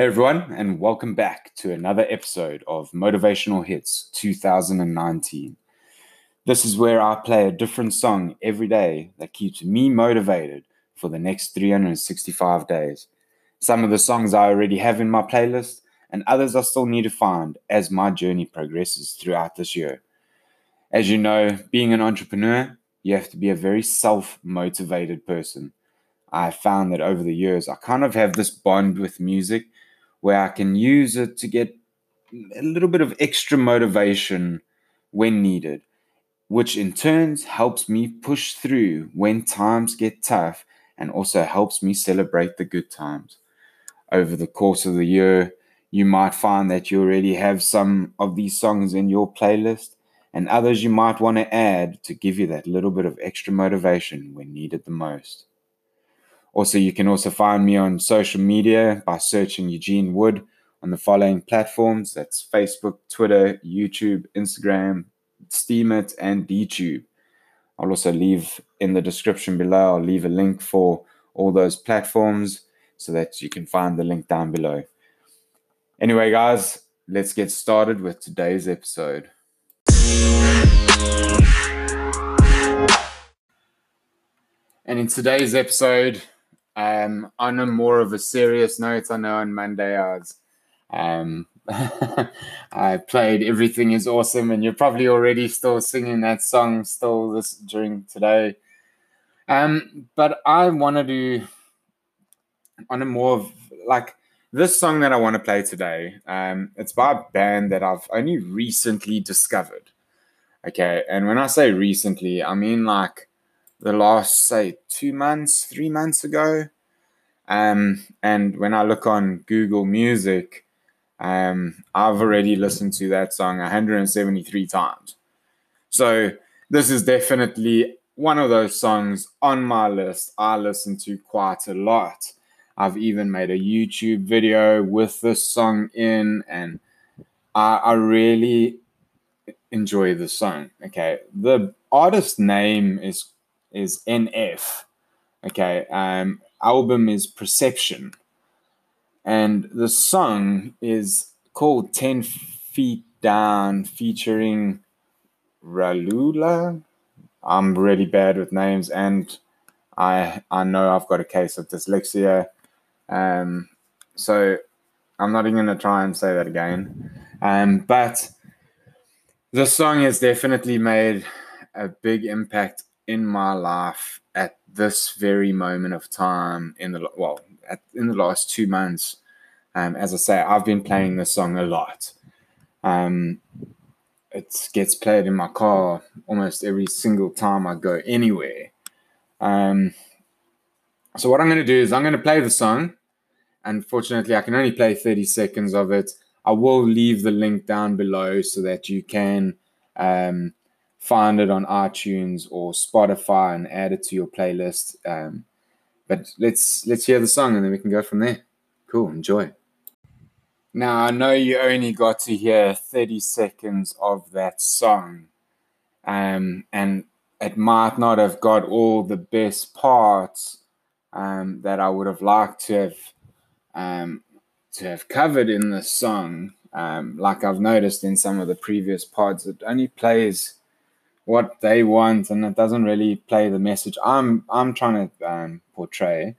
Hey everyone, and welcome back to another episode of Motivational Hits 2019. This is where I play a different song every day that keeps me motivated for the next 365 days. Some of the songs I already have in my playlist, and others I still need to find as my journey progresses throughout this year. As you know, being an entrepreneur, you have to be a very self motivated person. I found that over the years, I kind of have this bond with music where I can use it to get a little bit of extra motivation when needed, which in turns helps me push through when times get tough and also helps me celebrate the good times. Over the course of the year, you might find that you already have some of these songs in your playlist, and others you might want to add to give you that little bit of extra motivation when needed the most. Also, you can also find me on social media by searching Eugene Wood on the following platforms that's Facebook, Twitter, YouTube, Instagram, Steemit, and DTube. I'll also leave in the description below, I'll leave a link for all those platforms so that you can find the link down below. Anyway, guys, let's get started with today's episode. And in today's episode, um, on a more of a serious note, I know on Monday I was, um, I played "Everything Is Awesome," and you're probably already still singing that song still this during today. Um, but I want to do on a more of, like this song that I want to play today. Um, it's by a band that I've only recently discovered. Okay, and when I say recently, I mean like the last say two months, three months ago. Um, and when I look on Google Music, um, I've already listened to that song 173 times. So this is definitely one of those songs on my list I listen to quite a lot. I've even made a YouTube video with this song in, and I, I really enjoy the song. Okay, the artist name is is NF. Okay, um, album is Perception, and the song is called Ten Feet Down, featuring Ralula. I'm really bad with names, and I I know I've got a case of dyslexia, um, so I'm not even gonna try and say that again. Um, but the song has definitely made a big impact in my life at this very moment of time in the well at, in the last two months um, as i say i've been playing this song a lot. Um, it gets played in my car almost every single time i go anywhere. Um, so what i'm going to do is i'm going to play the song. Unfortunately i can only play 30 seconds of it. I will leave the link down below so that you can um, find it on iTunes or Spotify and add it to your playlist. Um, but let's let's hear the song and then we can go from there. Cool, enjoy. Now I know you only got to hear 30 seconds of that song. Um, and it might not have got all the best parts um, that I would have liked to have um, to have covered in the song. Um, like I've noticed in some of the previous pods, it only plays what they want and it doesn't really play the message I'm I'm trying to um, portray.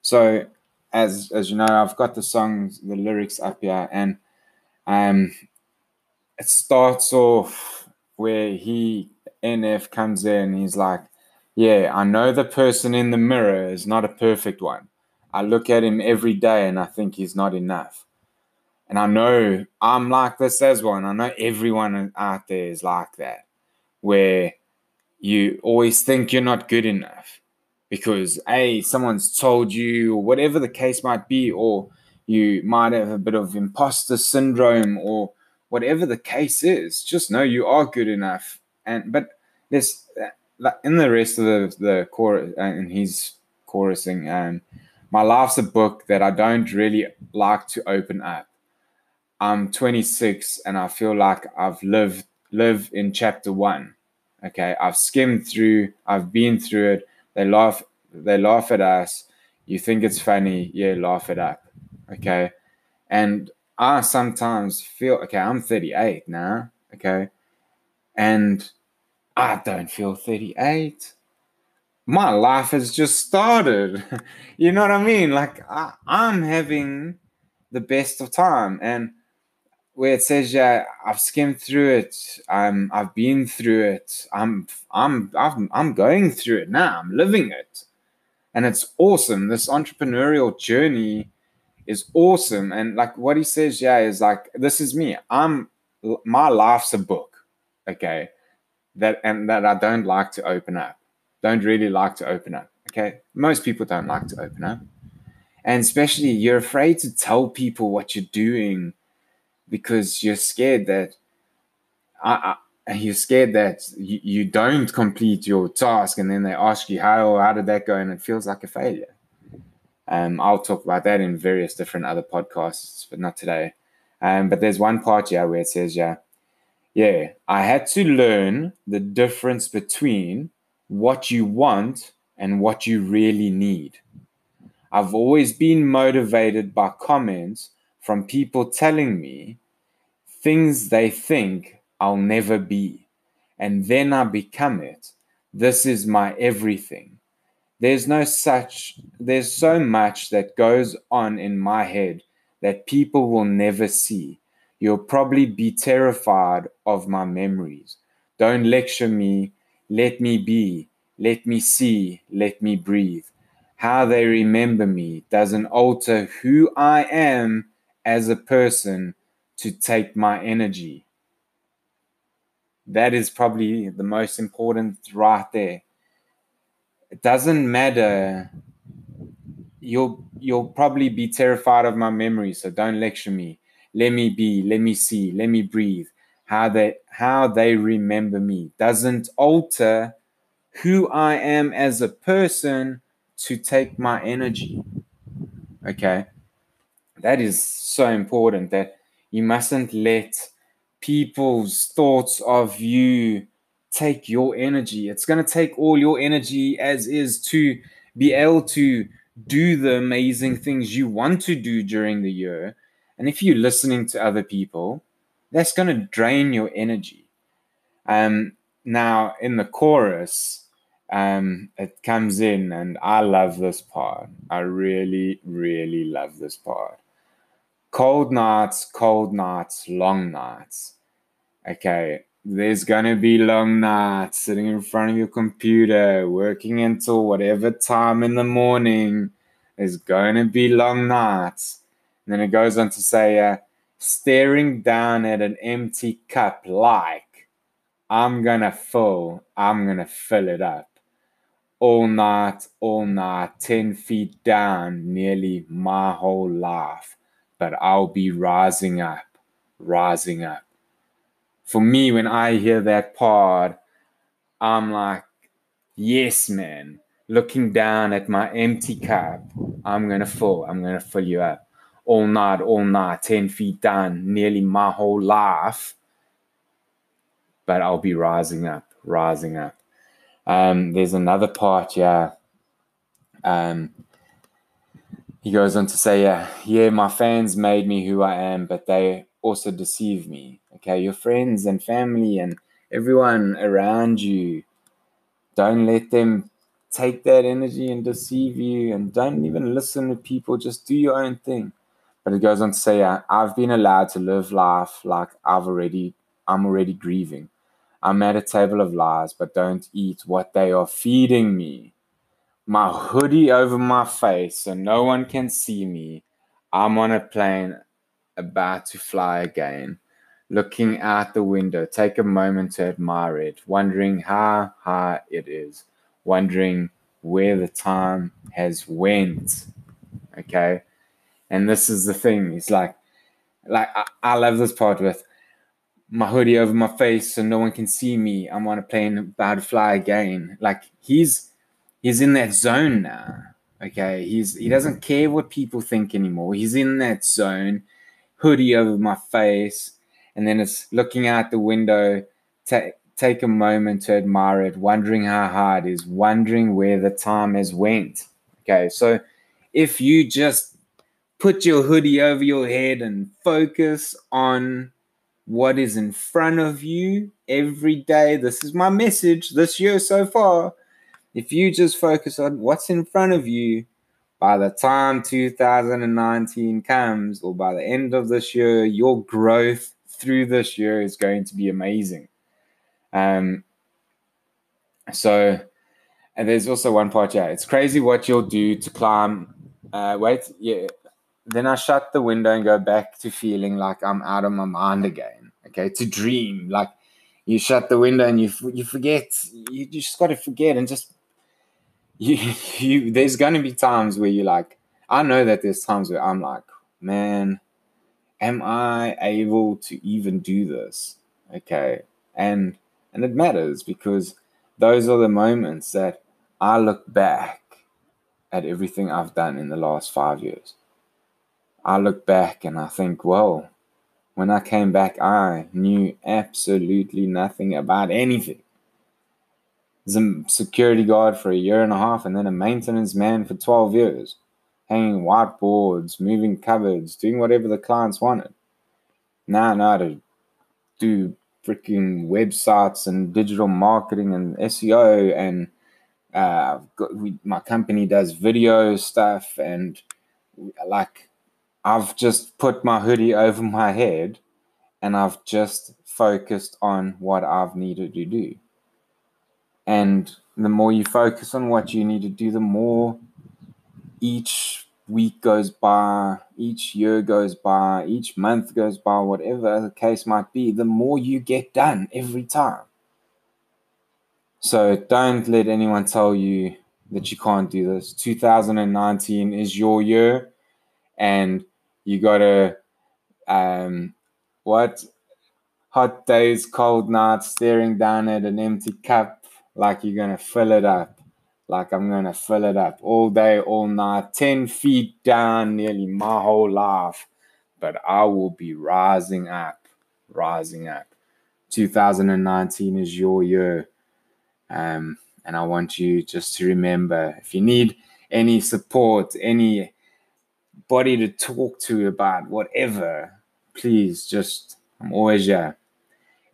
So as as you know, I've got the songs, the lyrics up here, and um, it starts off where he NF comes in. He's like, "Yeah, I know the person in the mirror is not a perfect one. I look at him every day and I think he's not enough." And I know I'm like this as one. I know everyone out there is like that where you always think you're not good enough because a someone's told you or whatever the case might be or you might have a bit of imposter syndrome or whatever the case is. Just know you are good enough. And but this in the rest of the the chorus uh, and he's chorusing um my life's a book that i don't really like to open up. I'm 26 and i feel like i've lived live in chapter one. Okay, I've skimmed through, I've been through it. They laugh, they laugh at us. You think it's funny, yeah, laugh it up. Okay. And I sometimes feel, okay, I'm 38 now, okay, and I don't feel 38. My life has just started. you know what I mean? Like, I, I'm having the best of time. And where it says, yeah, I've skimmed through it. I'm, I've been through it. I'm, I'm, I'm, I'm going through it now. I'm living it. And it's awesome. This entrepreneurial journey is awesome. And like what he says, yeah, is like, this is me. I'm, my life's a book. Okay that and that I don't like to open up. Don't really like to open up. Okay. Most people don't like to open up. And especially you're afraid to tell people what you're doing because you're scared that I, I you're scared that you, you don't complete your task and then they ask you how how did that go and it feels like a failure. Um, I'll talk about that in various different other podcasts, but not today. Um, but there's one part, yeah, where it says, yeah, yeah, I had to learn the difference between what you want and what you really need. I've always been motivated by comments from people telling me things they think I'll never be, and then I become it. This is my everything. There's no such, there's so much that goes on in my head that people will never see You'll probably be terrified of my memories. Don't lecture me. Let me be. Let me see. Let me breathe. How they remember me doesn't alter who I am as a person to take my energy. That is probably the most important right there. It doesn't matter. You'll you'll probably be terrified of my memory, so don't lecture me let me be, let me see, let me breathe. How they how they remember me doesn't alter who I am as a person to take my energy. Okay. That is so important that you mustn't let people's thoughts of you take your energy. It's going to take all your energy as is to be able to do the amazing things you want to do during the year and if you're listening to other people, that's going to drain your energy. Um, now, in the chorus, um, it comes in, and I love this part. I really, really love this part. Cold nights, cold nights, long nights. Okay, there's gonna be long nights sitting in front of your computer, working until whatever time in the morning. There's gonna be long nights. And then it goes on to say, uh, staring down at an empty cup like, I'm gonna fill, I'm gonna fill it up. All night, all night, 10 feet down, nearly my whole life. But I'll be rising up, rising up. For me, when I hear that part, I'm like, yes, man. Looking down at my empty cup, I'm gonna fill, I'm gonna fill you up all night, all night, 10 feet down, nearly my whole life. But I'll be rising up, rising up. Um, there's another part, yeah. Um, he goes on to say, yeah, yeah, my fans made me who I am, but they also deceive me. Okay, your friends and family and everyone around you, don't let them take that energy and deceive you and don't even listen to people. Just do your own thing. But it goes on to say, yeah, I've been allowed to live life like I've already, I'm already grieving. I'm at a table of lies, but don't eat what they are feeding me. My hoodie over my face so no one can see me. I'm on a plane about to fly again. Looking out the window, take a moment to admire it, wondering how high it is, wondering where the time has went. Okay. And this is the thing. It's like, like I, I love this part with my hoodie over my face so no one can see me. I'm on a plane about to fly again. Like he's he's in that zone now. Okay, he's he doesn't mm-hmm. care what people think anymore. He's in that zone, hoodie over my face, and then it's looking out the window. Take take a moment to admire it, wondering how hard it is, wondering where the time has went. Okay, so if you just put your hoodie over your head and focus on what is in front of you every day. This is my message this year so far. If you just focus on what's in front of you, by the time 2019 comes, or by the end of this year, your growth through this year is going to be amazing. Um, so, and there's also one part, yeah, it's crazy what you'll do to climb. Uh, wait, yeah. Then I shut the window and go back to feeling like I'm out of my mind again. Okay, to dream. Like you shut the window and you you forget. You just got to forget and just you you. There's to be times where you're like. I know that there's times where I'm like, man, am I able to even do this? Okay, and and it matters because those are the moments that I look back at everything I've done in the last five years. I look back and I think, well, when I came back, I knew absolutely nothing about anything. As a security guard for a year and a half and then a maintenance man for 12 years, hanging whiteboards, moving cupboards, doing whatever the clients wanted. Now how to do freaking websites and digital marketing and SEO and uh, got, we, my company does video stuff and like I've just put my hoodie over my head and I've just focused on what I've needed to do. And the more you focus on what you need to do, the more each week goes by, each year goes by, each month goes by, whatever the case might be, the more you get done every time. So don't let anyone tell you that you can't do this. 2019 is your year, and you gotta um, what hot days, cold nights, staring down at an empty cup like you're gonna fill it up like I'm gonna fill it up all day, all night, 10 feet down nearly my whole life. But I will be rising up, rising up. 2019 is your year. Um, and I want you just to remember if you need any support, any body to talk to about whatever, please just, I'm always here.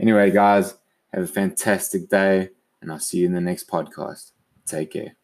Anyway, guys, have a fantastic day, and I'll see you in the next podcast. Take care.